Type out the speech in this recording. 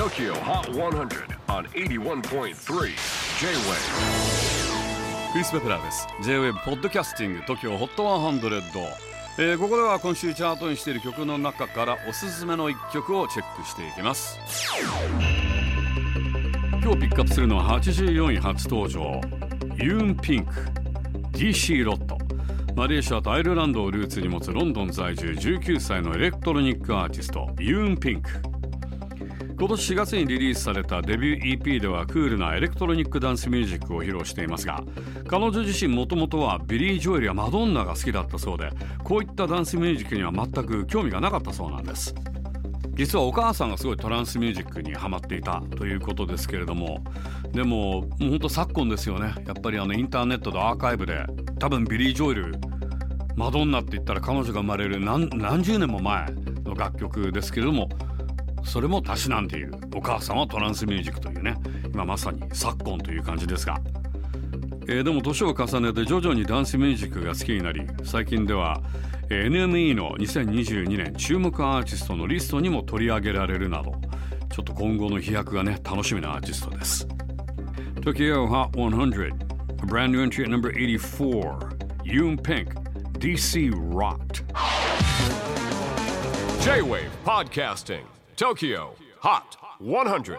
TOKYO HOT 100 on 81.3 J-WAVE クリス・ペプラーです。J-WAVE ポッドキャスティング TOKYO HOT 100、えー、ここでは今週チャートインしている曲の中からおすすめの一曲をチェックしていきます。今日ピックアップするのは84位初登場。ユーン・ピンク DC ロットマレーシアとアイルランドをルーツに持つロンドン在住19歳のエレクトロニックアーティストユーン・ピンク今年4月にリリースされたデビュー EP ではクールなエレクトロニックダンスミュージックを披露していますが彼女自身もともとはビリー・ジョエルやマドンナが好きだったそうでこういったダンスミュージックには全く興味がなかったそうなんです。実はお母さんがすごいトランスミュージックにハマっていたということですけれどもでももうほんと昨今ですよね。やっぱりあのインターネットとアーカイブで多分ビリー・ジョエルマドンナって言ったら彼女が生まれる何何十年も前の楽曲ですけれどもそれもたしなんでいるお母さんはトランスミュージックというね今まさに昨今という感じですが、えー、でも年を重ねて徐々にダンスミュージックが好きになり最近では NME の2022年注目アーティストのリストにも取り上げられるなどちょっと今後の飛躍がね楽しみなアーティストです。Tokyo Hot 100 A brand new entry at number 84 Yoon Pink DC Rocked J-Wave Podcasting TOKYO HOT 100